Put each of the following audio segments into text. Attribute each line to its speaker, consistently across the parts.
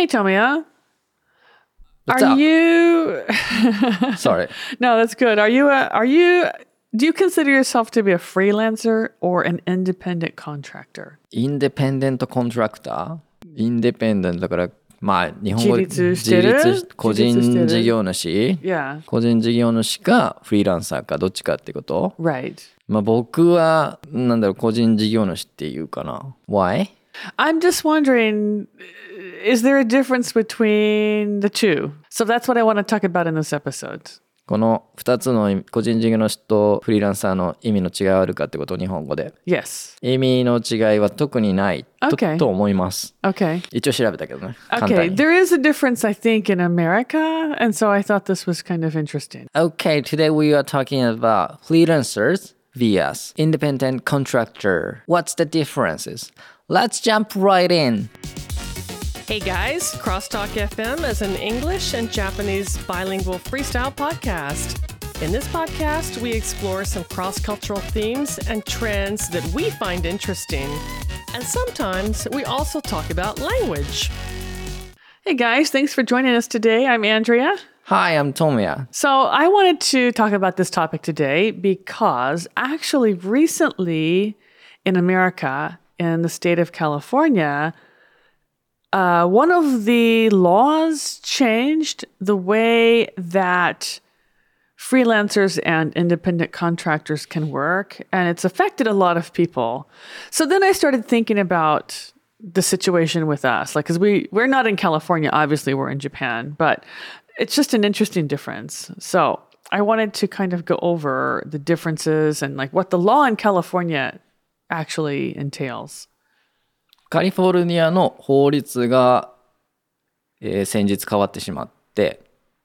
Speaker 1: Hey, Tomia.
Speaker 2: What's
Speaker 1: are
Speaker 2: up?
Speaker 1: you?
Speaker 2: Sorry.
Speaker 1: no, that's good. Are you? A, are you? Do you consider yourself to be a freelancer or an independent contractor?
Speaker 2: インデペンデントコントラクターインデペンデントだから、まあ、日本語で
Speaker 1: 自立してる
Speaker 2: 個人事業主
Speaker 1: Yeah.
Speaker 2: 個人事業主かフリーランサーかどっちかってこと
Speaker 1: Right.
Speaker 2: まあ僕は、なんだろう、個人事業主っていうかな。Why?
Speaker 1: I'm just wondering is there a difference between the two? So that's what I want to talk about in this episode.
Speaker 2: この2つの意味個人事業主とフリーランサーの意味の違いはあるかってこと日本語で。
Speaker 1: Yes.
Speaker 2: 意味の違いは特にないと,、
Speaker 1: Okay.
Speaker 2: と思います。
Speaker 1: Okay.
Speaker 2: 一応調べたけどね。簡
Speaker 1: Okay.
Speaker 2: 単に。
Speaker 1: There is a difference, I think, in America. And so I thought this was kind of interesting.
Speaker 2: Okay, today we are talking about freelancers vs independent contractor. What's the differences? Let's jump right in.
Speaker 3: Hey guys, Crosstalk FM is an English and Japanese bilingual freestyle podcast. In this podcast, we explore some cross cultural themes and trends that we find interesting. And sometimes we also talk about language.
Speaker 1: Hey guys, thanks for joining us today. I'm Andrea.
Speaker 2: Hi, I'm Tomia.
Speaker 1: So I wanted to talk about this topic today because actually recently in America, in the state of California, uh, one of the laws changed the way that freelancers and independent contractors can work, and it's affected a lot of people. So then I started thinking about the situation with us, like, because we we're not in California, obviously we're in Japan, but it's just an interesting difference. So I wanted to kind of go over the differences and like what the law in California actually entails.
Speaker 2: カリフォルニアの法律が、えー先日変わってしまって、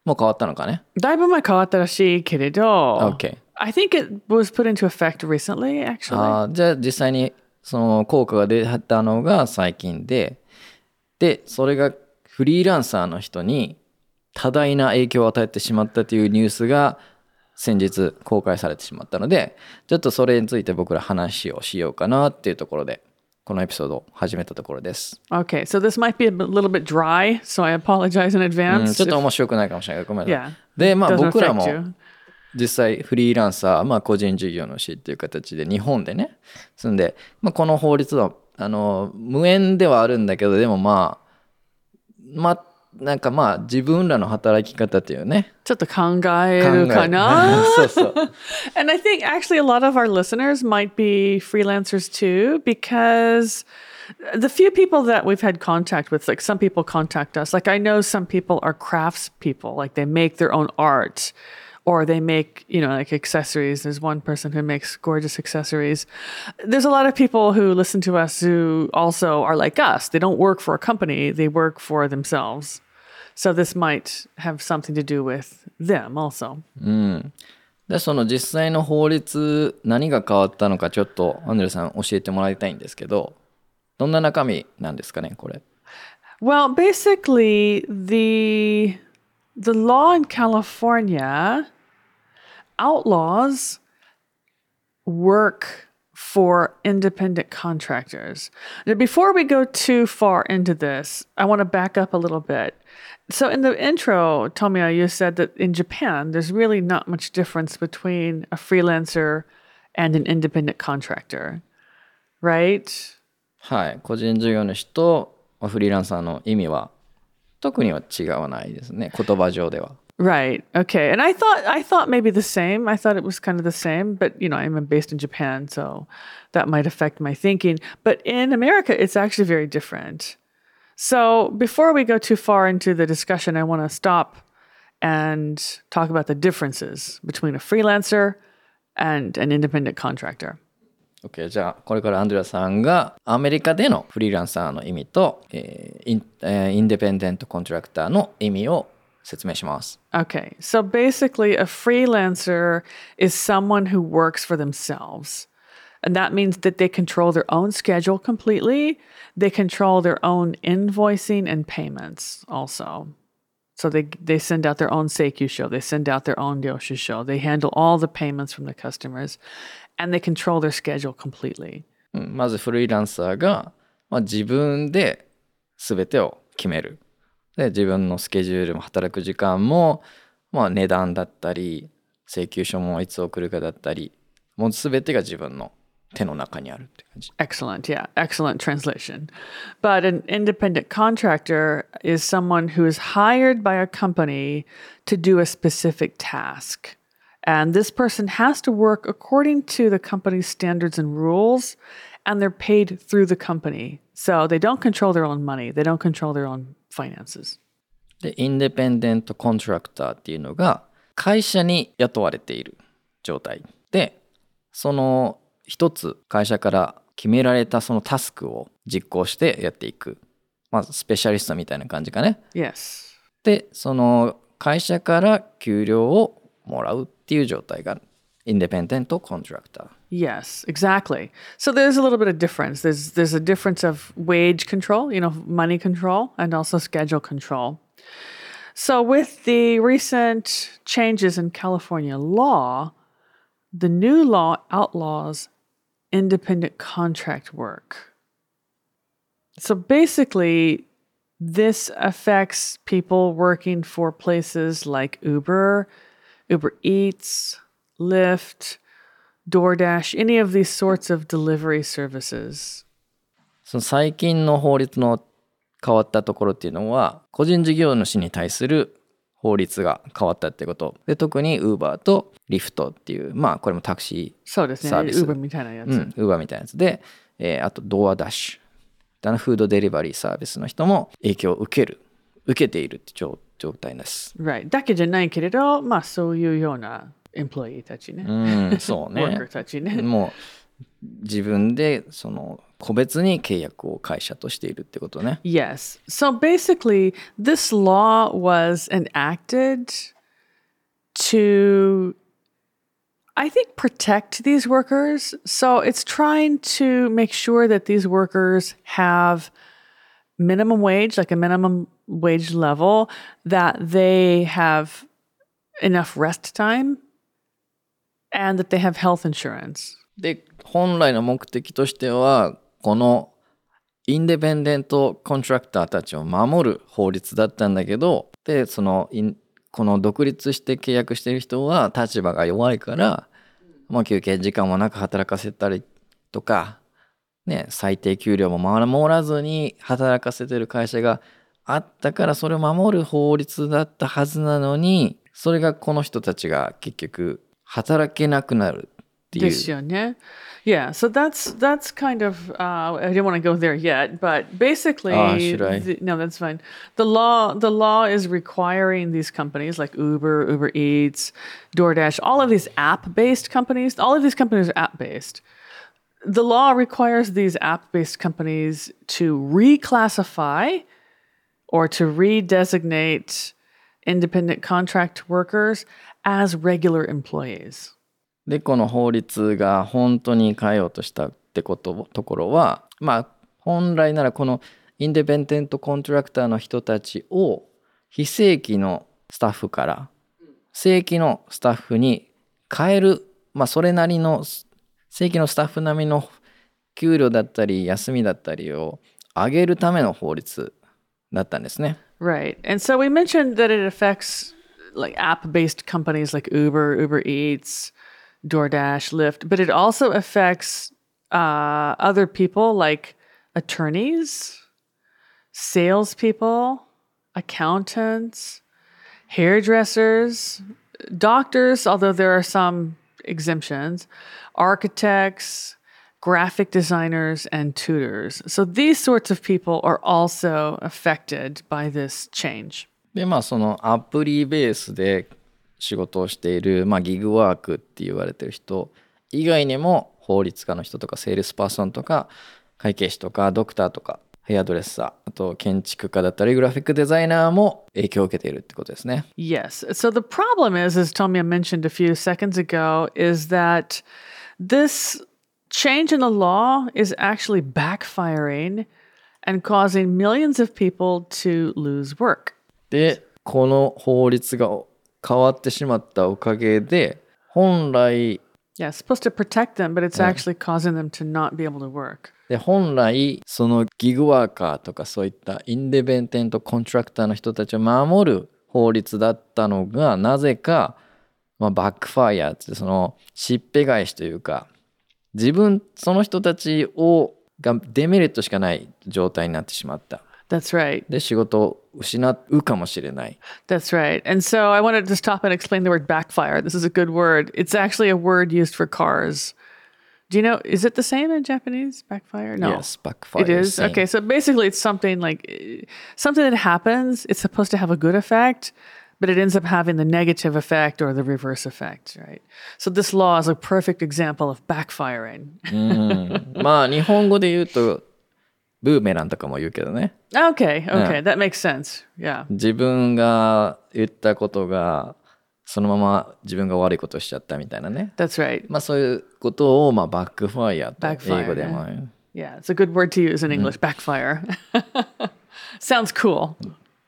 Speaker 2: もう変わったのかね？
Speaker 1: だいぶ前変わったらしいけれど、
Speaker 2: ?OK。
Speaker 1: I think it was put into effect recently, actually.
Speaker 2: あーじゃあ実際にその効果が出たのが最近で、で、それがフリーランサーの人に多大な影響を与えてしまったというニュースが先日公開されてしまったので、ちょっとそれについて僕ら話をしようかなっていうところで、このエピソードを始めたところです。
Speaker 1: okay, so this might be a little bit dry, so I apologize in
Speaker 2: うん
Speaker 1: advance.
Speaker 2: ちょっと面白くないかもしれないごめんなさい。
Speaker 1: Yeah.
Speaker 2: で、まあ僕らも.実際フリーランサー、まあ、個人事業主っていう形で日本でね住んで、まあ、この法律はあの無縁ではあるんだけどでもまあまあなんかまあ自分らの働き方っていうね
Speaker 1: ちょっと考えるかな
Speaker 2: そうそう
Speaker 1: And I think actually a lot of our listeners might be freelancers too, because the few people that we've had contact with, like some people contact us, like I know some people are crafts people, like they make their own art or they make, you know, like accessories. There's one person who makes gorgeous accessories. There's a lot of people who listen to us who also are like us. They don't work for a company, they work for themselves. So this might have something to do with them also.
Speaker 2: でその実際の法律何が変わったのかちょっとアンドレさん教えてもらいたいんですけどどんな中身なんですかねこれ
Speaker 1: Well, basically, the the law in California outlaws work for independent contractors. Now, before we go too far into this, I want to back up a little bit. So, in the intro, Tomiya, you said that in Japan, there's really not much difference between a freelancer and an independent contractor, right?
Speaker 2: はい個人事業主とまあフリーランサーの意味は特には違わないですね言葉上では
Speaker 1: Right. Okay. And I thought I thought maybe the same. I thought it was kind of the same, but you know, I'm based in Japan, so that might affect my thinking. But in America, it's actually very different. So before we go too far into the discussion, I want to stop and talk about the differences between a freelancer and an independent contractor.
Speaker 2: OK じゃあこれからアンドレアさんがアメリカでのフリーランサーの意味と、えーインえーインデペンデントコントラクターの意味を 説明します。
Speaker 1: Okay. So basically, a freelancer is someone who works for themselves. And that means that they control their own schedule completely. They control their own invoicing and payments also. So they they send out their own Seikyu They send out their own Ryoshu They handle all the payments from the customers and they control their schedule completely.
Speaker 2: うんまずフリーランサーが、まあ、自分で全てを決める。 で自分のスケジュールも働く時間も、まあ、値段だったり請求書もいつ送るかだったりもう全てが自分の手の中にあるって感じ。
Speaker 1: Excellent. Yeah, excellent translation. But an independent contractor is someone who is hired by a company to do a specific task. And this person has to work according to the company's standards and rules, and they're paid through the company. So they don't control their own money, they don't control their own finances.
Speaker 2: でインデペンデントコントラクターっていうのが会社に雇われている状態でその一つ会社から決められたそのタスクを実行してやっていくまあスペシャリストみたいな感じかね
Speaker 1: Yes.
Speaker 2: でその会社から給料をもらうっていう状態がインデペンデントコントラクター
Speaker 1: Yes, exactly. So there's a little bit of difference. There's there's a difference of wage control, you know, money control, and also schedule control. So with the recent changes in California law, the new law outlaws independent contract work. So basically, this affects people working for places like Uber, Uber Eats, Lyft, DoorDash, any of these sorts of delivery services?
Speaker 2: その最近の法律の変わったところっていうのは個人事業主に対する法律が変わったってことで特に Uber と Lyft っていうまあこれもタクシ
Speaker 1: そうですね。
Speaker 2: サービス。
Speaker 1: Uber みたいなやつ。
Speaker 2: ー、うん、Uber みたいなやつで、えーあと DoorDash フードデリバリーサービスの人も影響を受ける受けているって状状態です。
Speaker 1: Right. だけじゃないけれど、まあそういうようなemployee たちね。
Speaker 2: うん、そうね
Speaker 1: worker。たちね。
Speaker 2: もう自分でその個別に契約を会社としているってことね。
Speaker 1: Yes. So basically, this law was enacted to, I think, protect these workers. So it's trying to make sure that these workers have minimum wage, like a minimum wage level, that they have enough rest time and that they have health insurance.
Speaker 2: で本来の目的としてはこのインデペンデントコントラクターたちを守る法律だったんだけどでそのこの独立して契約している人は立場が弱いから、もう休憩時間もなく働かせたりとか、ね、最低給料も守らずに働かせてる会社があったからそれを守る法律だったはずなのにそれがこの人たちが結局働けなくなるっていう。
Speaker 1: ですよね。Yeah, so that's that's kind of uh, I didn't want to go there yet, but basically,
Speaker 2: Ah, should I?
Speaker 1: the- no, that's fine. The law the law is requiring these companies like Uber, Uber Eats, DoorDash, all of these app based companies. All of these companies are app based. The law requires these app based companies to reclassify or to redesignate independent contract workers as regular employees.
Speaker 2: でこの法律が本当に変えようとしたってことところはまあ本来ならこのインデペンデントコントラクターの人たちを非正規のスタッフから正規のスタッフに変えるまあそれなりの正規のスタッフ並みの給料だったり休みだったりを上げるための法律だったんですね。
Speaker 1: Right. And so we mentioned that it affects like app based companies like Uber, Uber Eats, DoorDash, Lyft, but it also affects uh, other people like attorneys, salespeople, accountants, hairdressers, doctors, although there are some exemptions, architects, graphic designers, and tutors. So these sorts of people are also affected by this change.
Speaker 2: でまあそのアプリベースで仕事をしている、まあ、ギグワークって言われてる人以外にも法律家の人とかセールスパーソンとか会計士とかドクターとかヘアドレッサーあと建築家だったりグラフィックデザイナーも影響を受けているってことですね。
Speaker 1: Yes. So the problem is, as Tomia mentioned a few seconds ago, is that this change in the law is actually backfiring and causing millions of people to lose work.
Speaker 2: でこの法律が変わってしまったおかげで本来
Speaker 1: Yeah, it's supposed to protect them, but it's actually causing them to not be able to work.
Speaker 2: で、本来、そのギグワーカーとかそういったインデペンデントコントラクターの人たちを守る法律だったのが、なぜか、まあ、バックファイヤーって、その、しっぺ返しというか、自分、その人たちを、がデメリットしかない状態になってしまった。
Speaker 1: That's right.
Speaker 2: で、仕事を失うかもしれない。
Speaker 1: That's right. And so I wanted to stop and explain the word backfire. This is a good word. It's actually a word used for cars. Do you know, is it the same in Japanese? Backfire? No.
Speaker 2: Yes, backfire.
Speaker 1: It is?
Speaker 2: same.
Speaker 1: Okay. So basically, it's something like eh, something that happens, it's supposed to have a good effect, but it ends up having the negative effect or the reverse effect, right? So this law is a perfect example of backfiring.
Speaker 2: まあ、日本語で言うと、 ブーメランとかも言うけどね。
Speaker 1: Okay. Okay. That makes sense. Yeah.
Speaker 2: 自分が言ったことがそのまま自分が悪いことをしちゃったみたいなね
Speaker 1: That's right.
Speaker 2: まあそういうことをまあバックファイヤーと
Speaker 1: Backfire
Speaker 2: 英語でも
Speaker 1: Yeah. It's a good word to use in English. Backfire. Sounds cool.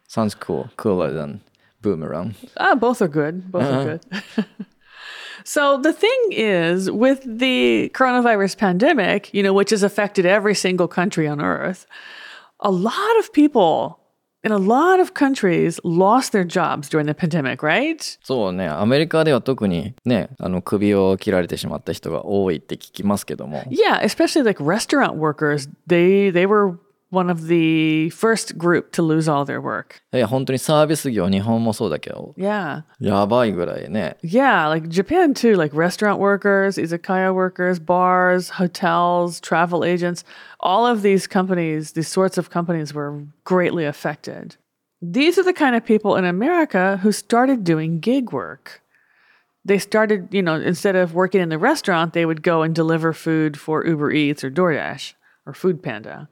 Speaker 2: sounds cool cooler than boomerang
Speaker 1: Ah, both are good. Both are good. so the thing is, with the coronavirus pandemic, you know, which has affected every single country on earth, a lot of people in a lot of countries lost their jobs during the pandemic, right?
Speaker 2: そうねアメリカでは特にねあの首を切られてしまった人が多いって聞きますけども
Speaker 1: Yeah, especially like restaurant workers. They they were one of the first group to lose all their work.
Speaker 2: いや本当にサービス業日本もそうだけど
Speaker 1: Yeah.
Speaker 2: やばいぐらいね
Speaker 1: Yeah, like Japan too, like restaurant workers, izakaya workers, bars, hotels, travel agents, all of these companies, these sorts of companies were greatly affected. These are the kind of people in America who started doing gig work. They started, you know, instead of working in the restaurant, they would go and deliver food for Uber Eats or DoorDash or Food Panda.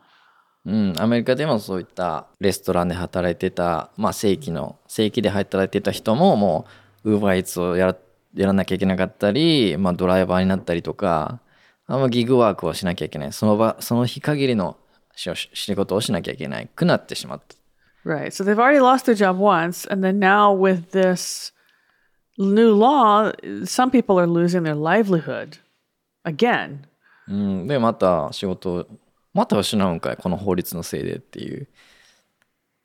Speaker 2: うん、アメリカでもそういったレストランで働いてた、まあ、正規の正規で働いてた人ももうウーバーイーツをやらやらなきゃいけなかったり、まあ、ドライバーになったりとかあんまギグワークをしなきゃいけないその場その日限りの仕仕事をしなきゃいけないくなってしまった
Speaker 1: Right. So they've already lost their job once. And then now with this new law, some people are losing their livelihood again.
Speaker 2: うん、でまた仕事をまた失うんかいこの法律のせいでっていう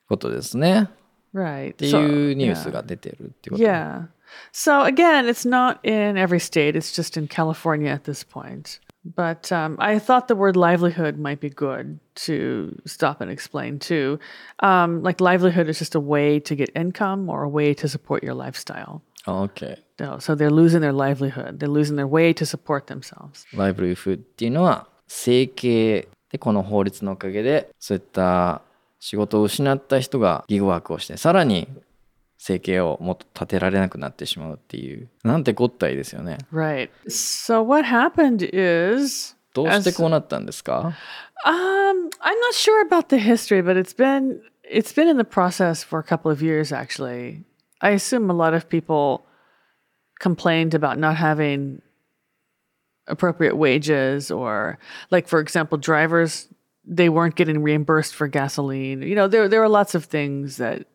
Speaker 2: ことですね
Speaker 1: Right.
Speaker 2: ってい
Speaker 1: So-
Speaker 2: うニュース
Speaker 1: yeah.
Speaker 2: が出てるっていうこと、
Speaker 1: Yeah. So again, it's not in every state. It's just in California at this point. But um, I thought the word livelihood might be good to stop and explain too. Um, like livelihood is just a way to get income or a way to support your lifestyle.
Speaker 2: OK
Speaker 1: No, So they're losing their livelihood. They're losing their way to support themselves.
Speaker 2: ライブリーフっていうのは生計 でこの法律のおかげでそういった仕事を失った人がギグワークをしてさらに生計をもっと立てられなくなってしまうっていうなんてこったいですよね
Speaker 1: Right. So what happened is
Speaker 2: どうしてこうなったんですか
Speaker 1: Um, I'm not sure about the history, but it's been it's been in the process for a couple of years actually. I assume a lot of people complained about not having appropriate wages or like for example drivers they weren't getting reimbursed for gasoline. You know, there there are lots of things that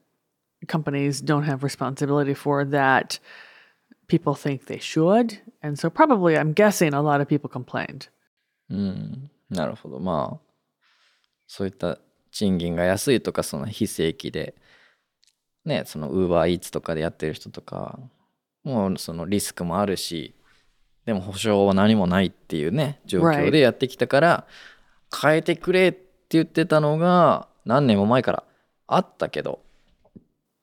Speaker 1: companies don't have responsibility for that people think they should. And so probably I'm guessing a lot of people complained.
Speaker 2: なるほどまあそういった賃金が安いとかその非正規でねそのウーバーイーツとかでやってる人とかもうそのリスクもあるし でも保証は何もないっていうね状況でやってきたから変えてくれって言ってたのが何年も前からあったけど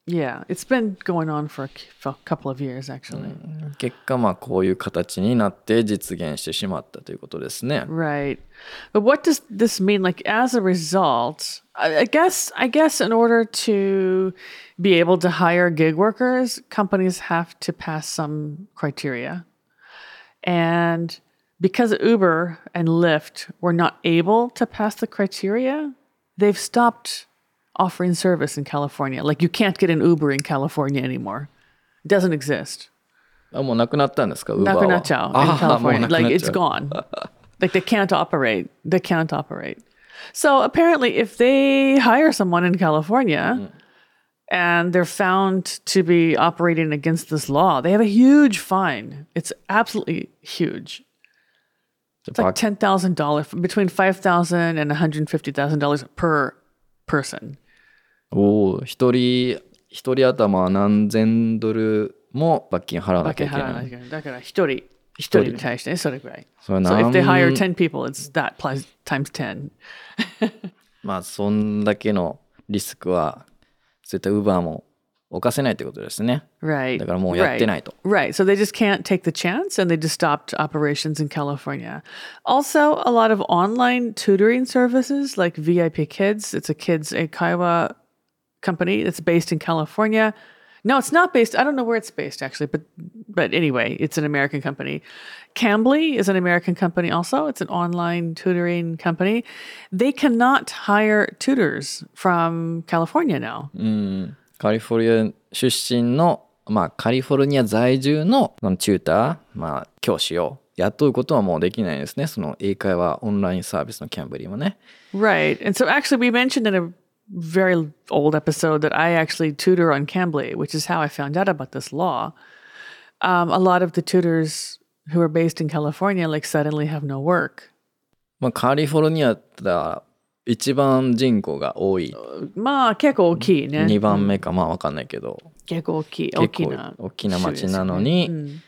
Speaker 1: Yeah, it's been going on for a, couple of years actually.
Speaker 2: 結果まあこういう形になって実現してしまったということですね。
Speaker 1: Right. But what does this mean? Like as a result, I guess I guess in order to be able to hire gig workers, companies have to pass some criteria. And because Uber and Lyft were not able to pass the criteria, they've stopped offering service in California. Like you can't get an Uber in California anymore. It doesn't exist.
Speaker 2: あもうなくなったんですかウーバーは
Speaker 1: Nakunacho in
Speaker 2: ああもう
Speaker 1: California.
Speaker 2: なくなっ
Speaker 1: Like
Speaker 2: ちゃ
Speaker 1: it's
Speaker 2: う
Speaker 1: gone. like they can't operate. They can't operate. So apparently, if they hire someone in California and they're found to be operating against this law. They have a huge fine. It's absolutely huge. It's like ten thousand dollars, between five thousand and one hundred fifty thousand dollars per person.
Speaker 2: おお一人一人頭何千ドルも罰金払わなきゃいけない。
Speaker 1: だから一人一人に対してね、それぐらい。
Speaker 2: それ
Speaker 1: So if
Speaker 2: 何
Speaker 1: they hire 10 people, it's that plus times 10.
Speaker 2: まあそんだけのリスクは そういったウーバーも犯せないってことですね。
Speaker 1: Right.
Speaker 2: だからもうやってないと。
Speaker 1: Right. So they just can't take the chance and they just stopped operations in California. Also, a lot of online tutoring services like VIP Kids. It's a kids a Kaiwa company that's based in California. No, it's not based. I don't know where it's based actually, but but anyway, it's an American company. Cambly is an American company also. It's an online tutoring company. They cannot hire tutors from California now.
Speaker 2: うん。カリフォルニア出身の、まあカリフォルニア在住のそのチューター、まあ教師を雇うことはもうできないですね。その英会話オンラインサービスのキャンブリーもね。
Speaker 1: Right. And so actually we mentioned in a very old episode that I actually tutor on Cambly, which is how I found out about this law. Um, a lot of the tutors who are based in California like suddenly have no work.
Speaker 2: まあカリフォルニアだ一番人口が多い。
Speaker 1: まあ結構大きいね。
Speaker 2: 2番目かまあわかんないけど、
Speaker 1: 結構大きい。大きな。
Speaker 2: 大きな町なのに、
Speaker 1: うん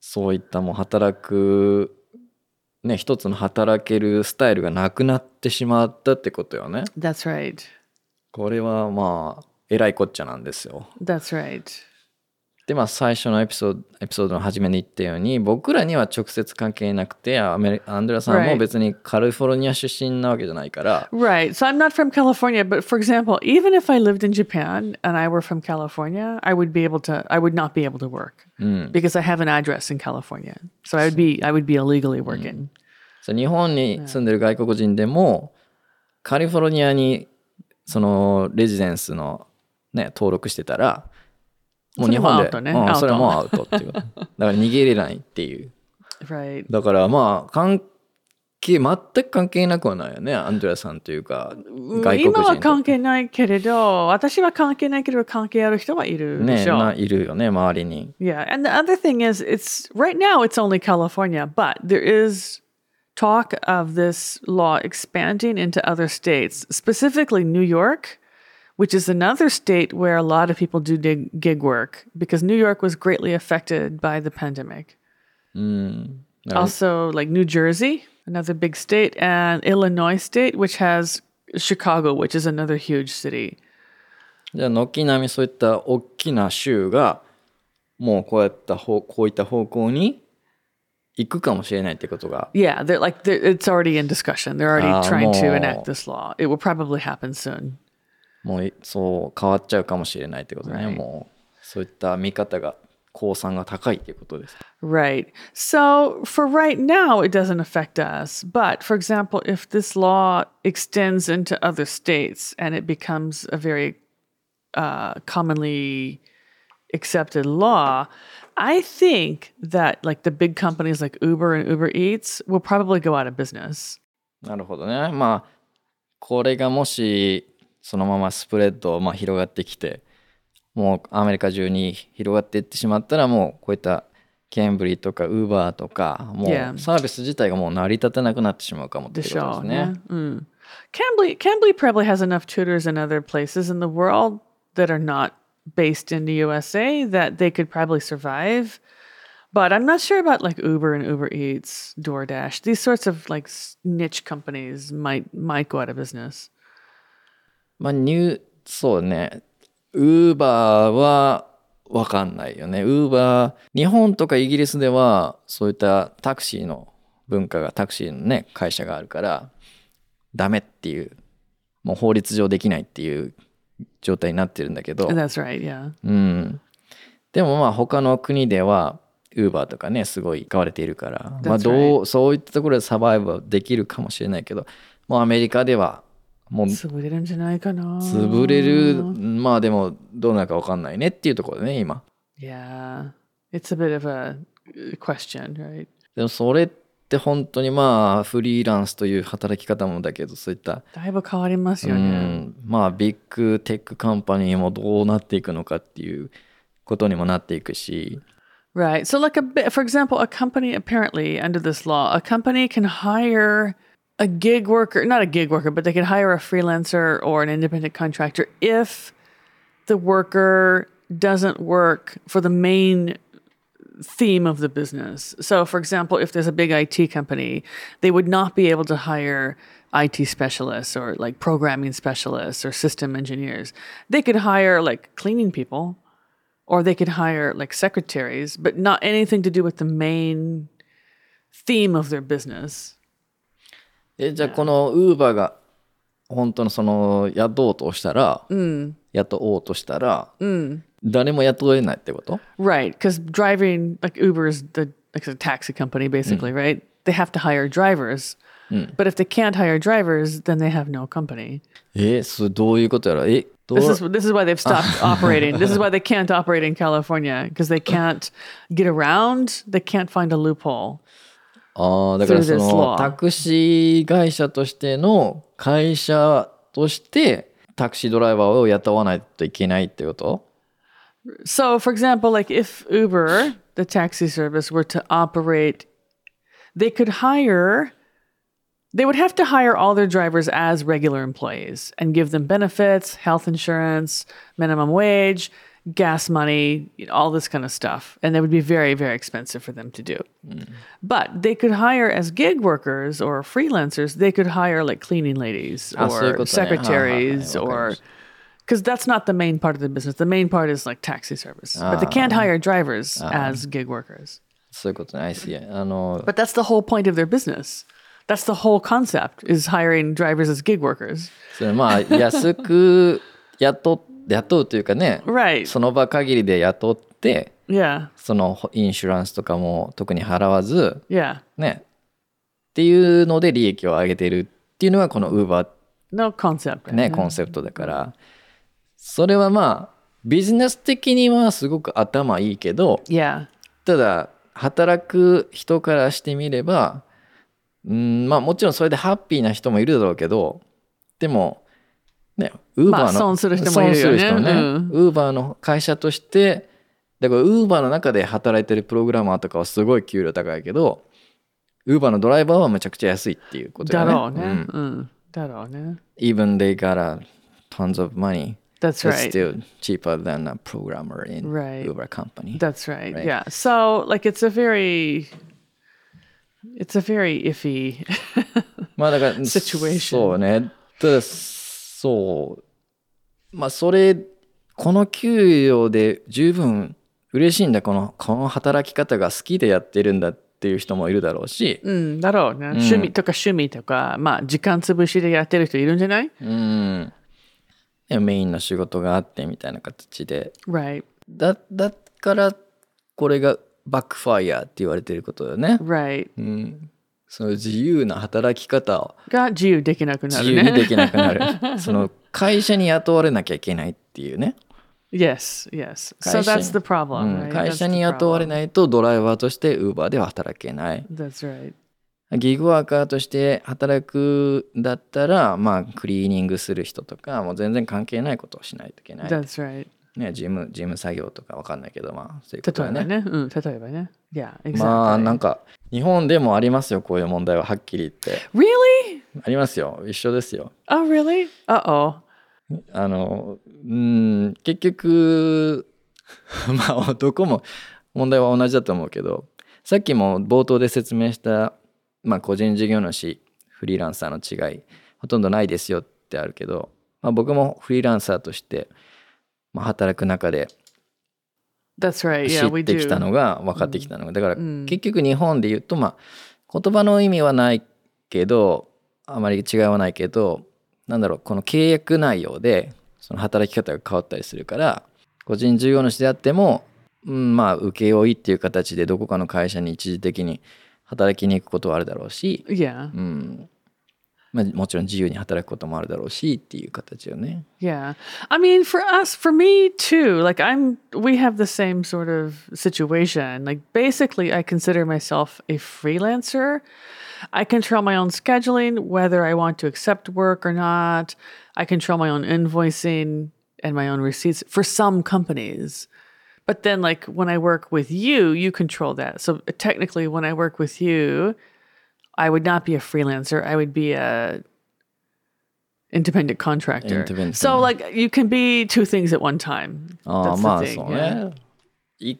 Speaker 2: そういったもう働く、ね、一つの働けるスタイルがなくなってしまったってことよね。
Speaker 1: That's right.
Speaker 2: これはまあ、えらいこっちゃなんですよ。
Speaker 1: That's right.
Speaker 2: で、まあ最初のエピソード、エピソードの初めに言ったように、僕らには直接関係なくて、アメリアンドレアさんも.別にカリフォルニア出身なわけじゃないから、
Speaker 1: Right. So I'm not from California, but for example, even if I lived in Japan and I were from California, I would be able to I would not be able to work because I have an address in California. So I would be I would be illegally working.
Speaker 2: そう日本に住んでる外国人でも、カリフォルニアにそのレジデンスのね、登録してたら、もう日本で、
Speaker 1: それね
Speaker 2: うんそれはもうアウトっていう。だから逃げれないっていう。だからまあ、関係、全く関係なくはないよね、アンドレアさんというか、外国
Speaker 1: 今は。関係ないけれど、私は関係ないけど関係ある人はいるで
Speaker 2: ね、
Speaker 1: しょう。
Speaker 2: ないるよね、周りに。
Speaker 1: Yeah, and the other thing is, it's right now it's only California, but there is talk of this law expanding into other states, specifically New York, which is another state where a lot of people do dig, gig work because New York was greatly affected by the pandemic.
Speaker 2: うん。だから
Speaker 1: Also, like New Jersey, another big state, and Illinois state, which has Chicago, which is another huge city.
Speaker 2: じゃあ軒並みそういった大きな州がもうこうやった方こういった方向に 行くかもしれないってことが
Speaker 1: Yeah, they're like they're, it's already in discussion. They're already
Speaker 2: Ah,
Speaker 1: trying to
Speaker 2: mo.
Speaker 1: enact this law. It will probably happen soon.
Speaker 2: もういそう変わっちゃうかもしれないってことね、
Speaker 1: Right.
Speaker 2: もうそういった見方が公算が高いっていうことです
Speaker 1: Right. So for right now, it doesn't affect us. But for example, if this law extends into other states and it becomes a very uh, commonly accepted law, I think that like the big companies like Uber and Uber Eats will probably go out of business.
Speaker 2: なるほどねまあこれがもしそのままスプレッド、まあ、広がってきてもうアメリカ中に広がっていってしまったらもうこういったケンブリーとかウーバーとかも
Speaker 1: Yeah.
Speaker 2: うサービス自体がもう成り立たなくなってしまうかもっていうことですね。
Speaker 1: Mm. Cambly, Cambly probably has enough tutors in other places in the world that are not based in the USA that they could probably survive. But I'm not sure about like Uber and Uber Eats, DoorDash. These sorts of like niche companies might might go out of business.
Speaker 2: まあ、ニュー、そうね。ウーバーはわかんないよね。ウーバー、日本とかイギリスでは、そういったタクシーの文化が、タクシーのね、会社があるから、ダメっていう、もう法律上できないっていう状態になってるんだけど、
Speaker 1: That's right. Yeah.
Speaker 2: うん。でもまあ他の国では、ウーバーとかね、すごい使われているから、まあどう、そういったところでサバイブはできるかもしれないけど、もうアメリカでは、もう
Speaker 1: 潰れるんじゃないかな。
Speaker 2: 潰れるまあでもどうなるか分かんないねっていうところでね今
Speaker 1: Yeah. It's a bit of a uh, question, right?
Speaker 2: でもそれっって本当にまあフリーランスという働き方もだけどそういった、
Speaker 1: だいぶ変わりますよ
Speaker 2: う
Speaker 1: ね。
Speaker 2: ん、まあビッグテックカンパニーもどうなっていくのかっていうことにもなっていくし
Speaker 1: Right. So, like a bit, for example, a company apparently under this law, a company can hire a gig worker, not a gig worker, but they can hire a freelancer or an independent contractor if the worker doesn't work for the main theme of the business. So, for example, if there's a big IT company, they would not be able to hire IT specialists or like programming specialists or system engineers. They could hire like cleaning people or they could hire like secretaries, but not anything to do with the main theme of their business.
Speaker 2: えじゃあこのウーバーが本当のその雇おうとしたら、雇おうとしたら、 誰も雇えないってこと
Speaker 1: Right, because driving like Uber is the like a taxi company basically, right? They have to hire drivers. But if they can't hire drivers, then they have no company.
Speaker 2: えそれどういうことやろえどう
Speaker 1: This is this is why they've stopped operating. This is why they can't operate in California because they can't get around. They can't find a loophole.
Speaker 2: ああだから
Speaker 1: through
Speaker 2: そ
Speaker 1: this
Speaker 2: の
Speaker 1: law.
Speaker 2: タクシー会社としての会社としてタクシードライバーを雇わないといけないってこと
Speaker 1: So, for example, like if Uber, the taxi service, were to operate, they could hire, they would have to hire all their drivers as regular employees and give them benefits, health insurance, minimum wage, gas money, all this kind of stuff. And that would be very, very expensive for them to do. Mm. But they could hire as gig workers or freelancers, they could hire like cleaning ladies or secretaries or because that's not the main part of the business. The main part is like taxi service, but they can't hire drivers as gig workers.
Speaker 2: そういうことないしあの
Speaker 1: But that's the whole point of their business. That's the whole concept is hiring drivers as gig workers.
Speaker 2: それまあ安く雇雇うというかね
Speaker 1: Right.
Speaker 2: その場限りで雇って
Speaker 1: Yeah.
Speaker 2: そのインシュランスとかも特に払わず
Speaker 1: Yeah.
Speaker 2: ねっていうので利益を上げてるっていうのがこのウーバー
Speaker 1: No concept.
Speaker 2: ね、コンセプトだから、それはまあ、ビジネス的にはすごく頭いいけど、
Speaker 1: Yeah.
Speaker 2: ただ、働く人からしてみれば、うん、まあもちろんそれでハッピーな人もいるだろうけど、でも、ね、ウーバーの、
Speaker 1: まあ損する人もいるよね
Speaker 2: ウーバーの会社として、だからウーバーの中で働いてるプログラマーとかはすごい給料高いけど、ウーバーのドライバーはめちゃくちゃ安いっていうことだよね。うん
Speaker 1: Mm.
Speaker 2: even they got a tons of money.
Speaker 1: That's
Speaker 2: It's
Speaker 1: right.
Speaker 2: still cheaper than a programmer in
Speaker 1: Right.
Speaker 2: Uber company.
Speaker 1: That's right.
Speaker 2: Right.
Speaker 1: Yeah. So like it's a very it's a very iffy
Speaker 2: まあだから、
Speaker 1: Situation.
Speaker 2: そうね。ただ、そう。まあそれ、この給与で十分嬉しいんだ、この、この働き方が好きでやってるんだっていう人もいるだろうし、
Speaker 1: うん、だろうね。趣味とか趣味とか、まあ、時間潰しでやってる人いるんじゃない
Speaker 2: うん。メインの仕事があってみたいな形で。
Speaker 1: ?Right,
Speaker 2: だ、だから、これがバックファイアって言われてることだよね。
Speaker 1: right.
Speaker 2: うん、その自由な働き方を
Speaker 1: が自由できなくなるね。
Speaker 2: 自由にできなくなる その会社に雇われなきゃいけないっていうね、
Speaker 1: yes, yes. So that's the
Speaker 2: う
Speaker 1: problem,
Speaker 2: ん
Speaker 1: right?
Speaker 2: 会社に雇われ.ないとドライバーとしてウーバーでは働けない
Speaker 1: That's right.
Speaker 2: ギグワーカーとして働くんだったらまあクリーニングする人とかもう全然関係ないことをしないといけない、
Speaker 1: That's right.
Speaker 2: ね、事務事務作業とかわかんないけどまあそういうことだね
Speaker 1: 例えばね。うん、例えばね。Yeah, exactly.
Speaker 2: まあなんか日本でもありますよこういう問題ははっきり言って
Speaker 1: Really?
Speaker 2: ありますよ一緒ですよ
Speaker 1: Oh, really? Uh-oh.
Speaker 2: あの、うん、結局、まあ、どこも問題は同じだと思うけど、さっきも冒頭で説明した、まあ、個人事業主、フリーランサーの違い、ほとんどないですよってあるけど、まあ、僕もフリーランサーとして、まあ、働く中で.知ってきた.のが分かってきたのが、だから結局日本で言うと、まあ、言葉の意味はないけど、あまり違いはないけど、なんだろう、この契約内容で、その働き方が変わったりするから、個人事業主であっても、うん、まあ、請負っていう形でどこかの会社に一時的に働きに行くことはあるだろうし、
Speaker 1: Yeah.
Speaker 2: うん。 まあ、もちろん自由に働くこともあるだろうしっていう形よね。
Speaker 1: Yeah. I mean, for us, for me too, like I'm, we have the same sort of situation. Like basically, I consider myself a freelancer. I control my own scheduling, whether I want to accept work or not. I control my own invoicing and my own receipts for some companies. But then, like when I work with you, you control that. So technically, when I work with you, I would not be a freelancer. I would be a independent contractor.
Speaker 2: Independent.
Speaker 1: So like you can be two things at one time.
Speaker 2: ああ
Speaker 1: That's the
Speaker 2: まあ
Speaker 1: thing,
Speaker 2: そう
Speaker 1: yeah.
Speaker 2: ね。い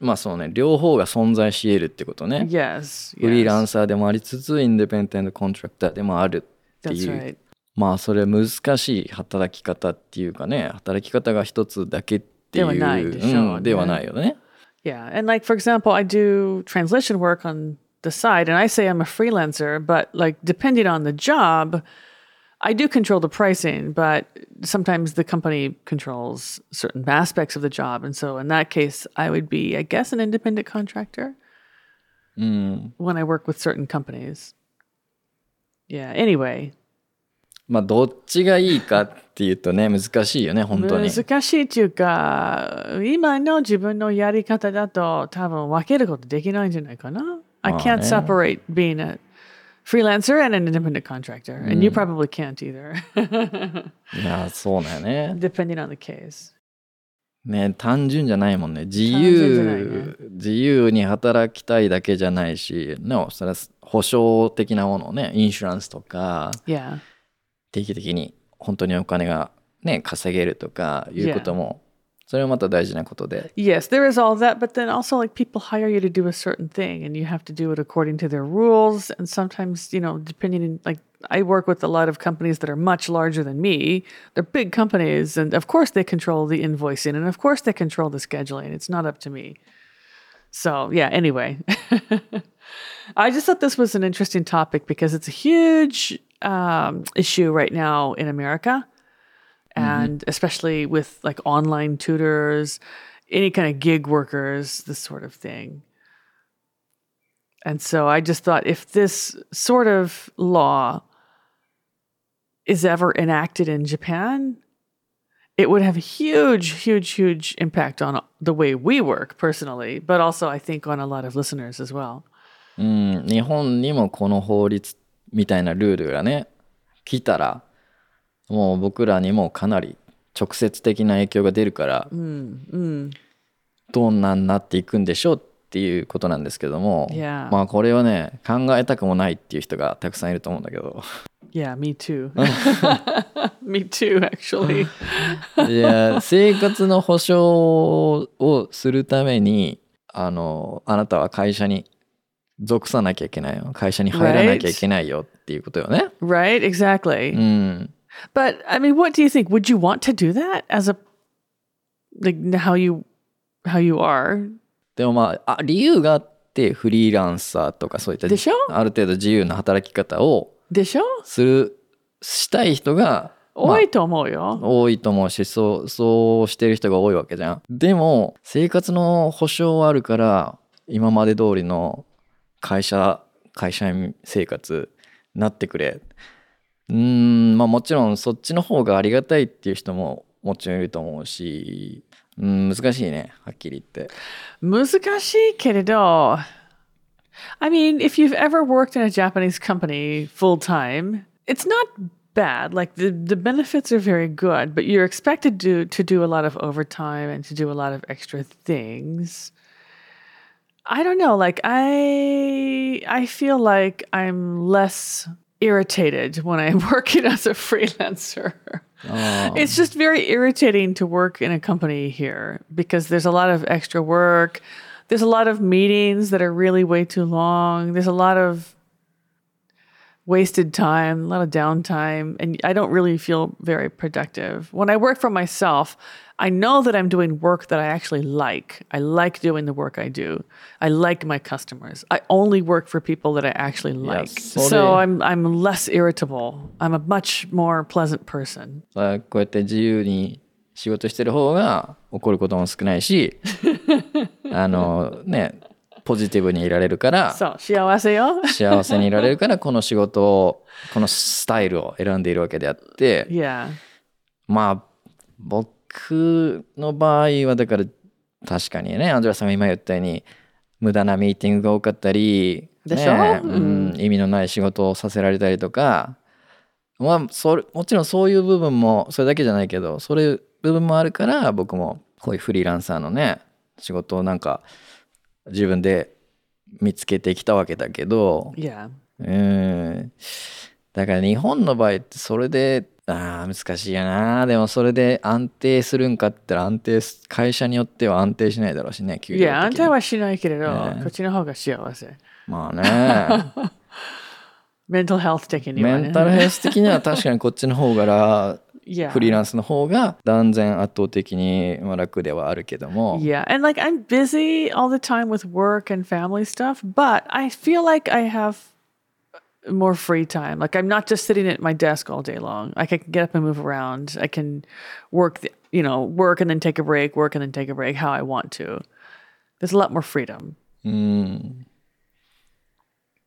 Speaker 2: まあそうね両方が存在し得るってことね。
Speaker 1: Yes.
Speaker 2: フリーラ
Speaker 1: yes.
Speaker 2: ンサーでもありつつインディペンデントコントラクターでもあるって
Speaker 1: That's
Speaker 2: いう。
Speaker 1: right.
Speaker 2: まあそれ難しい働き方っていうかね働き方が一つだけ っていう
Speaker 1: ではないでしょうね
Speaker 2: うんではないよね。
Speaker 1: Yeah. And like, for example, I do translation work on the side and I say I'm a freelancer, but like, depending on the job, I do control the pricing, but sometimes the company controls certain aspects of the job. And so in that case, I would be, I guess, an independent contractor when I work with certain companies. Yeah. Anyway,
Speaker 2: まあどっちがいいかっていうとね難しいよね本当に。
Speaker 1: 難しいっていうか、今の自分のやり方だと多分分けることできないんじゃないかな。I
Speaker 2: まあ
Speaker 1: can't
Speaker 2: ね
Speaker 1: separate being a freelancer and an independent contractor. And you probably can't either,
Speaker 2: いやそうだよね。
Speaker 1: depending on the case.
Speaker 2: ね単純じゃないもんね自
Speaker 1: 単純じゃないね
Speaker 2: 由、自由に働きたいだけじゃないし、no, それは保証的なものをねインシュランスとか
Speaker 1: Yeah.
Speaker 2: 定期的に本当にお金がね稼げるとかいうことも、それはまた大事なことで
Speaker 1: Yes, there is all that, but then also like people hire you to do a certain thing and you have to do it according to their rules. And sometimes, you know, depending in like I work with a lot of companies that are much larger than me. They're big companies and of course they control the invoicing and of course they control the scheduling. It's not up to me. So, yeah, anyway. I just thought this was an interesting topic because it's a huge um, issue right now in America and especially with like online tutors, any kind of gig workers, this sort of thing. And so I just thought if this sort of law is ever enacted in Japan, it would have a huge, huge, huge impact on the way we work personally, but also I think on a lot of listeners as well.
Speaker 2: うん日本にもこの法律 みたいなルールがね来たらもう僕らにもかなり直接的な影響が出るから、どんなになっていくんでしょうっていうことなんですけども、
Speaker 1: Yeah.
Speaker 2: まあこれはね考えたくもないっていう人がたくさんいると思うんだけど
Speaker 1: Yeah, me too. me too, actually.
Speaker 2: いや生活の保障をするためにあのあなたは会社に属さなきゃいけないよ会社に入らなきゃいけないよっていうことよね。
Speaker 1: right? Exactly.
Speaker 2: うん、
Speaker 1: But I mean, what do you think? Would you want to do that as a like how you how you are?
Speaker 2: でもまああ理由があってフリーランサーとかそういった
Speaker 1: でしょ？
Speaker 2: ある程度自由な働き方を
Speaker 1: でしょ？
Speaker 2: するしたい人が、まあ
Speaker 1: 多いと思うよ。
Speaker 2: 多いと思うしそうそうしてる人が多いわけじゃん。でも生活の保障はあるから今まで通りの会社会社員生活なってくれ。うんまあもちろんそっちの方がありがたいっていう人ももちろんいると思うし、うん難しいねはっきり言って。
Speaker 1: 難しいけれど I mean, if you've ever worked in a Japanese company full time, it's not bad. Like the, the benefits are very good, but you're expected to to do a lot of overtime and to do a lot of extra things. I don't know, like I I feel like I'm less irritated when I'm working as a freelancer. Oh. It's just very irritating to work in a company here because there's a lot of extra work. There's a lot of meetings that are really way too long. There's a lot of wasted time, a lot of downtime, and I don't really feel very productive. When I work for myself, I know that I'm doing work that I actually like. I like doing the work I do. I like my customers. I only work for people that I actually like.
Speaker 2: so
Speaker 1: so
Speaker 2: they-
Speaker 1: I'm I'm less irritable. I'm a much more pleasant person.
Speaker 2: さこうやって自由に仕事してる方が怒ることも少ないしあのね ポジティブにいられるから
Speaker 1: そう、幸せよ。
Speaker 2: 幸せにいられるからこの仕事をこのスタイルを選んでいるわけであって
Speaker 1: Yeah.
Speaker 2: まあ僕 の場合はだから確かにねアンジェラさんが今言ったように無駄なミーティングが多かったり、
Speaker 1: でしょ？
Speaker 2: ね
Speaker 1: うん。
Speaker 2: うん、意味のない仕事をさせられたりとかまあそれもちろんそういう部分もそれだけじゃないけどそういう部分もあるから僕もこういうフリーランサーのね仕事をなんか自分で見つけてきたわけだけど
Speaker 1: Yeah.
Speaker 2: うん。だから日本の場合ってそれであー難しいやなでもそれで安定するんかったら安定す会社によっては安定しないだろうしね給料
Speaker 1: Yeah, 安
Speaker 2: 的に
Speaker 1: 定はしないけれど、
Speaker 2: ね
Speaker 1: こっちの方が幸せ。
Speaker 2: まあね
Speaker 1: mental health 的にはね。
Speaker 2: メンタルヘルス的には確かにこっちの方が
Speaker 1: Yeah.
Speaker 2: フリーランスの方が断然圧倒的にまあ楽ではあるけども
Speaker 1: Yeah, and like I'm busy all the time with work and family stuff, but I feel like I have more free time. Like I'm not just sitting at my desk all day long. Like I can get up and move around. I can work, the, you know, work and then take a break, work and then take a break how I want to. There's a lot more freedom.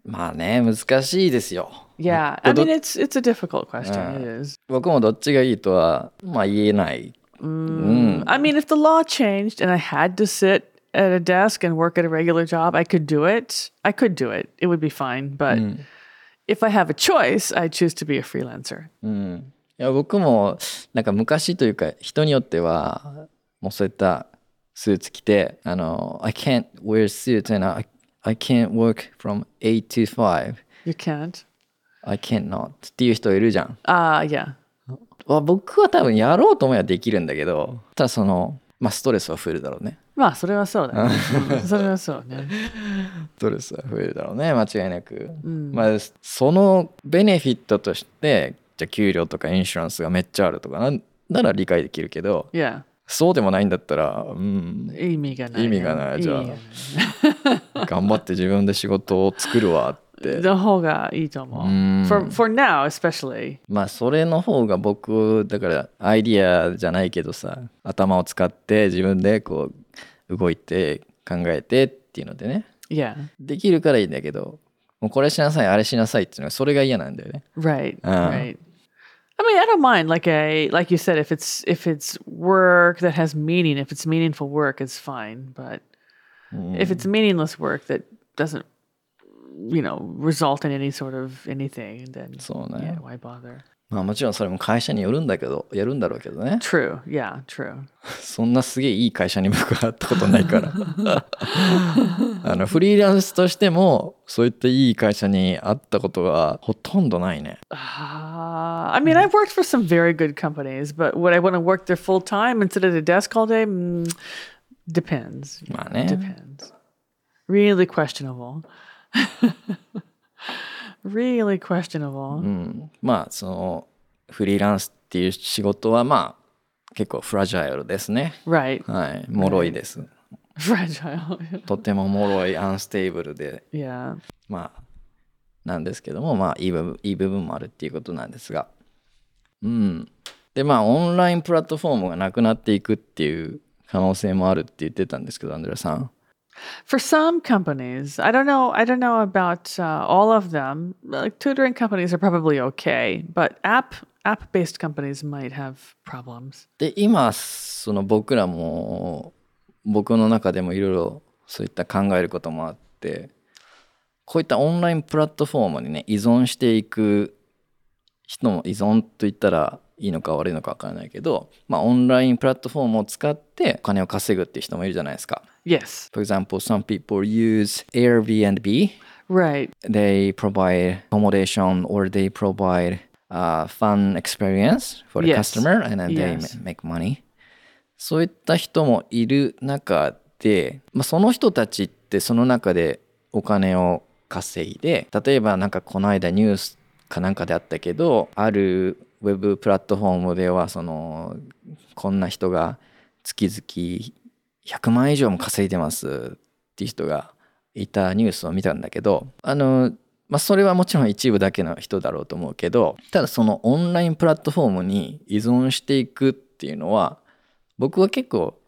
Speaker 2: まあね難しいですよ
Speaker 1: Yeah, I
Speaker 2: But
Speaker 1: mean it's it's a difficult question. It is.
Speaker 2: 僕もどっちがいいとはまあ言えない
Speaker 1: I mean, if the law changed and I had to sit at a desk and work at a regular job, I could do it. I could do it. It would be fine. But If I have a choice, I choose to be a freelancer.
Speaker 2: いや僕もなんか昔というか人によってはもうそういったスーツ着てあの I can't wear suits and I, I can't work from 8 to 5
Speaker 1: You can't.
Speaker 2: I can't not っていう人いるじゃん
Speaker 1: Uh, yeah.
Speaker 2: わ僕は多分やろうと思えばできるんだけどただそのまあストレスは増えるだろうね
Speaker 1: まあ、それはそうだね。それはそうね。
Speaker 2: ストレスは増えるだろうね間違いなく、まあそのベネフィットとしてじゃあ給料とかインシュランスがめっちゃあるとかななら理解できるけど
Speaker 1: Yeah.
Speaker 2: そうでもないんだったらうん
Speaker 1: 意味がない。
Speaker 2: 意味がないじゃあ頑張って自分で仕事を作るわって
Speaker 1: の方がいいと思う。For, for now, especially.
Speaker 2: まあそれの方が僕だからアイディアじゃないけどさ頭を使って自分でこう動いて考えてっていうのでね
Speaker 1: Yeah.
Speaker 2: できるからいいんだけどもうこれしなさいあれしなさいっていうのはそれが嫌なんだよね
Speaker 1: Right.
Speaker 2: Uh.
Speaker 1: right. I mean, I don't mind like a like you said if it's if it's work that has meaning, if it's meaningful work, it's fine. But if it's meaningless work that doesn't, you know, result in any sort of anything, then
Speaker 2: そうね
Speaker 1: yeah, why bother?
Speaker 2: まあもちろんそれも会社によるんだけどやるんだろうけどね
Speaker 1: True. Yeah. True.
Speaker 2: そんなすげえいい会社に僕は会ったことないからあのフリーランスとしてもそういったいい会社に会ったことがほとんどないね
Speaker 1: Uh, I mean, I've worked for some very good companies, but would I want to work there full time and sit at a desk all day? Mm, depends.
Speaker 2: まあね
Speaker 1: Depends. Really questionable. Really questionable.
Speaker 2: まあそのフリーランスっていう仕事はまあ結構フラジャイルですね
Speaker 1: Right.
Speaker 2: はい脆いです
Speaker 1: Fragile.
Speaker 2: とても脆いアンステーブルで
Speaker 1: yeah.
Speaker 2: まあなんですけどもまあいい部分いい部分もあるっていうことなんですがうんでまあオンラインプラットフォームがなくなっていくっていう可能性もあるって言ってたんですけどアンドレさん
Speaker 1: For some companies, I don't know. I don't know about uh, all of them. Like tutoring companies are probably okay, but app app based companies might have problems.
Speaker 2: で今その僕らも僕の中でもいろいろそういった考えることもあってこういったオンラインプラットフォームにね依存していく人も依存と言ったらいいのか悪いのか分からないけど、まあ、オンラインプラットフォームを使ってお金を稼ぐっていう人もいるじゃないですか。
Speaker 1: Yes.
Speaker 2: For example, some people use Airbnb.
Speaker 1: Right.
Speaker 2: They provide accommodation or they provide a fun experience for the
Speaker 1: Yes.
Speaker 2: customer and then they
Speaker 1: Yes.
Speaker 2: ma- make money. そういった人もいる中で、まあ、その人たちってその中でお金を稼いで例えばなんかこの間ニュースかなんかであったけどあるウェブプラットフォームではそのこんな人が月々100万以上も稼いでますっていう人がいたニュースを見たんだけどあの、まあ、それはもちろん一部だけの人だろうと思うけどただそのオンラインプラットフォームに依存していくっていうのは僕は結構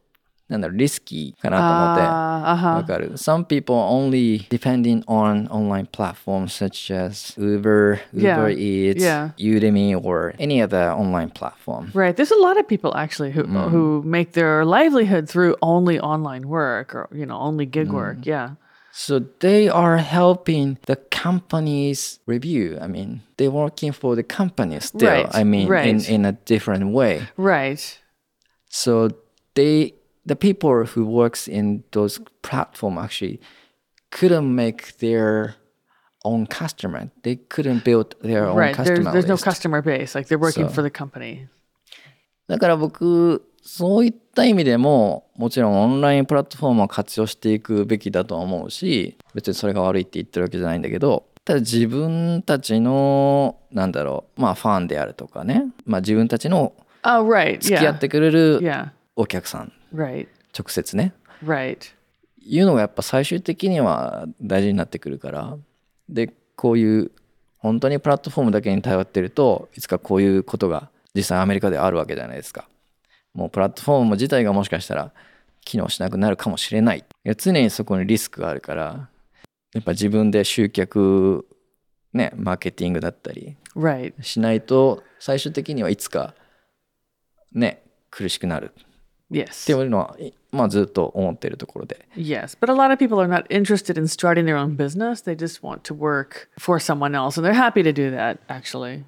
Speaker 2: なんだろう、リスキーかなと思って。
Speaker 1: Uh,
Speaker 2: わ
Speaker 1: uh-huh.
Speaker 2: かる。Some people only depending on online platforms such as Uber,
Speaker 1: Yeah.
Speaker 2: Uber Eats,
Speaker 1: Yeah.
Speaker 2: Udemy, or any other online platform.
Speaker 1: Right. There's a lot of people actually who who make their livelihood through only online work or you know only gig work. Yeah.
Speaker 2: So they are helping the companies review. I mean, they're working for the company still.
Speaker 1: Right,
Speaker 2: I mean, in,
Speaker 1: right.
Speaker 2: in a different way.
Speaker 1: Right.
Speaker 2: So they, the people who works in those platform actually couldn't make their own customer. They couldn't build their own
Speaker 1: Right. There's
Speaker 2: customer
Speaker 1: there's no
Speaker 2: list.
Speaker 1: customer base. Like they're working
Speaker 2: So-
Speaker 1: for the company.
Speaker 2: だから僕、そういった意味でも、もちろんオンラインプラットフォームを活用していくべきだとは思うし、別にそれが悪いって言ってるわけじゃないんだけど、ただ自分たちの、なんだろう、まあファンであるとかね、まあ自分たちの
Speaker 1: Oh.
Speaker 2: 付き合っ.てくれる.お客さん.直接ね、
Speaker 1: Right.
Speaker 2: いうのがやっぱ最終的には大事になってくるから、で、こういう本当にプラットフォームだけに頼ってるといつかこういうことが実際アメリカであるわけじゃないですか。もうプラットフォーム自体がもしかしたら機能しなくなるかもしれない。常にそこにリスクがあるから、やっぱ自分で集客、ね、マーケティングだったり.しないと最終的にはいつかね、苦しくなるっ
Speaker 1: Yes.
Speaker 2: ていうのは、いまあずっと思ってるところで。
Speaker 1: Yes, but a lot of people are not interested in starting their own business. They just want to work for someone else, and they're happy to do that, actually.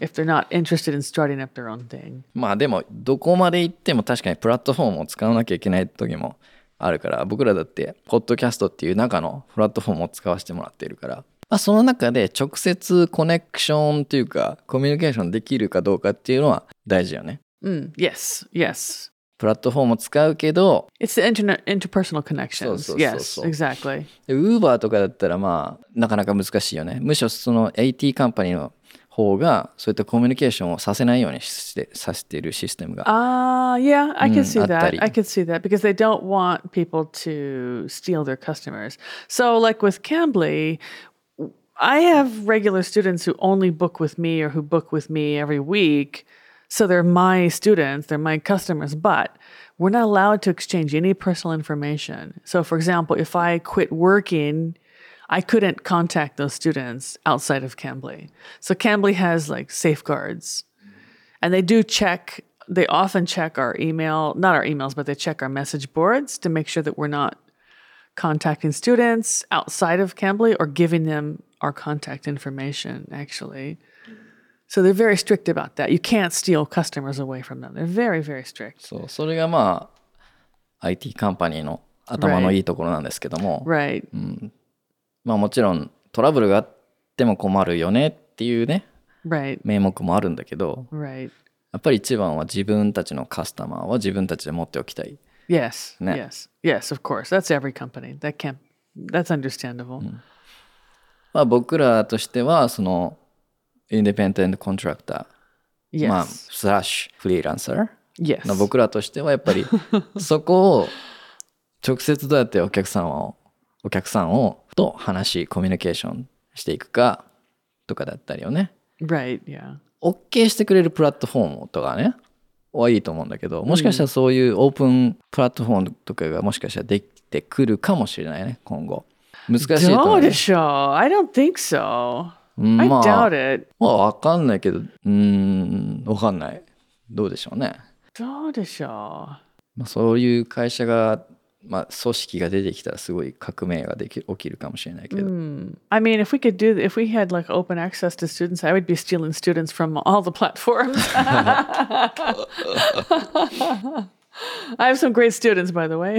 Speaker 1: If they're not interested in starting up their own thing.
Speaker 2: まあでもどこまで行っても確かにプラットフォームを使わなきゃいけない時もあるから僕らだってポッドキャストっていう中のプラットフォームを使わせてもらっているから、まあ、その中で直接コネクションというかコミュニケーションできるかどうかっていうのは大事よね
Speaker 1: Mm, yes, yes.
Speaker 2: プラットフォームを使うけど
Speaker 1: It's the internet interpersonal connections.
Speaker 2: so, so,
Speaker 1: yes,
Speaker 2: so.
Speaker 1: exactly.
Speaker 2: ウーバーとかだったらまあなかなか難しいよねむしろその AT カンパニーの方がそういったコミュニケーションをさせないようにしてさせているシステムが
Speaker 1: Uh, yeah, I can see that. I could see that because they don't want people to steal their customers. So, like with Cambly, I have regular students who only book with me or who book with me every week. So they're my students, they're my customers, but we're not allowed to exchange any personal information. So, for example, if I quit working, I couldn't contact those students outside of Cambly. So, Cambly has like safeguards and they do check they often check our email not our emails but they check our message boards to make sure that we're not contacting students outside of cambly or giving them our contact information actually so they're very strict about that you can't steal customers away from them they're very very strict
Speaker 2: そうそれがまあ IT カンパニーの頭のいいところなんですけども、
Speaker 1: right
Speaker 2: まあもちろんトラブルがあっても困るよねっていうね
Speaker 1: right
Speaker 2: 名目もあるんだけど
Speaker 1: right
Speaker 2: やっぱり一番は自分たちのカスタマーは自分たちで持っておきたい
Speaker 1: yes
Speaker 2: Ne.
Speaker 1: yes yes of course that's every company that can't that's understandable
Speaker 2: まあ僕らとしてはそのインディペンデントコントラクタ
Speaker 1: yes.
Speaker 2: ー、まあスラッシュフリーランサー
Speaker 1: yes
Speaker 2: の僕らとしてはやっぱり そこを直接どうやってお客さんをお客さんをと話しコミュニケーションしていくかとかだったりよね。
Speaker 1: Right yeah.
Speaker 2: OK してくれるプラットフォームとかねはいいと思うんだけどもしかしたらそういうオープンプラットフォームとかがもしかしたらできてくるかもしれないね今後。難しいと思う。ね
Speaker 1: Show. I don't think so.
Speaker 2: うん
Speaker 1: I
Speaker 2: まあ
Speaker 1: doubt it.
Speaker 2: まあわかんないけどうーんわかんないどうでしょうね、
Speaker 1: どうでしょう。
Speaker 2: まあ、そういう会社がまあ組織が出てきたらすごい革命ができ起きるかもしれないけど、
Speaker 1: I mean, if we could do, if we had like open access to students, I would be stealing students from all the platforms. I have some great students, by the way.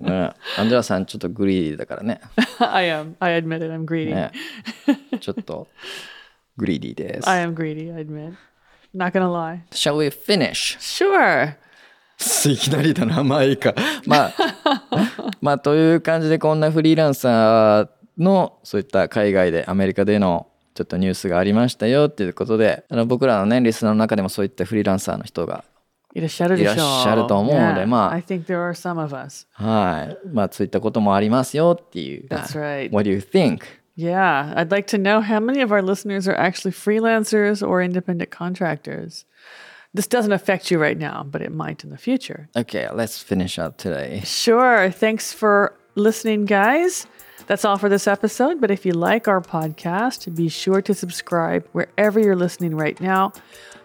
Speaker 2: ね アンジェラさんちょっとグリーだからね
Speaker 1: I am. I admit it. I'm greedy.
Speaker 2: ねちょっとグリーディーです
Speaker 1: I am greedy. I admit. Not gonna lie.
Speaker 2: Shall we finish?
Speaker 1: Sure.
Speaker 2: いきなりだな、まあいいか。まあ、まあという感じでこんなフリーランサーのそういった海外でアメリカでのちょっとニュースがありましたよっていうことで、あの僕らのね、リスナーの中でもそういったフリーランサーの人が、
Speaker 1: いらっしゃるでしょう。
Speaker 2: いらっしゃると思うので、
Speaker 1: Yeah,
Speaker 2: まあ
Speaker 1: I think there are some of us.
Speaker 2: はい、まあそういったこともありますよっていう。
Speaker 1: That's right.
Speaker 2: What do you think?
Speaker 1: Yeah, I'd like to know how many of our listeners are actually freelancers or independent contractors. This doesn't affect you right now, but it might in the future.
Speaker 2: Okay, let's finish up today.
Speaker 1: Sure. Thanks for listening, guys. That's all for this episode. But if you like our podcast, be sure to subscribe wherever you're listening right now.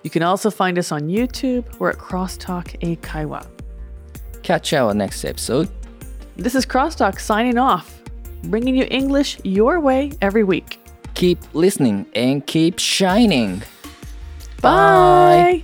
Speaker 1: You can also find us on YouTube. We're at Crosstalk A Kaiwa.
Speaker 2: Catch our next episode.
Speaker 1: This is Crosstalk signing off, bringing you English your way every week.
Speaker 2: Keep listening and keep shining.
Speaker 1: Bye.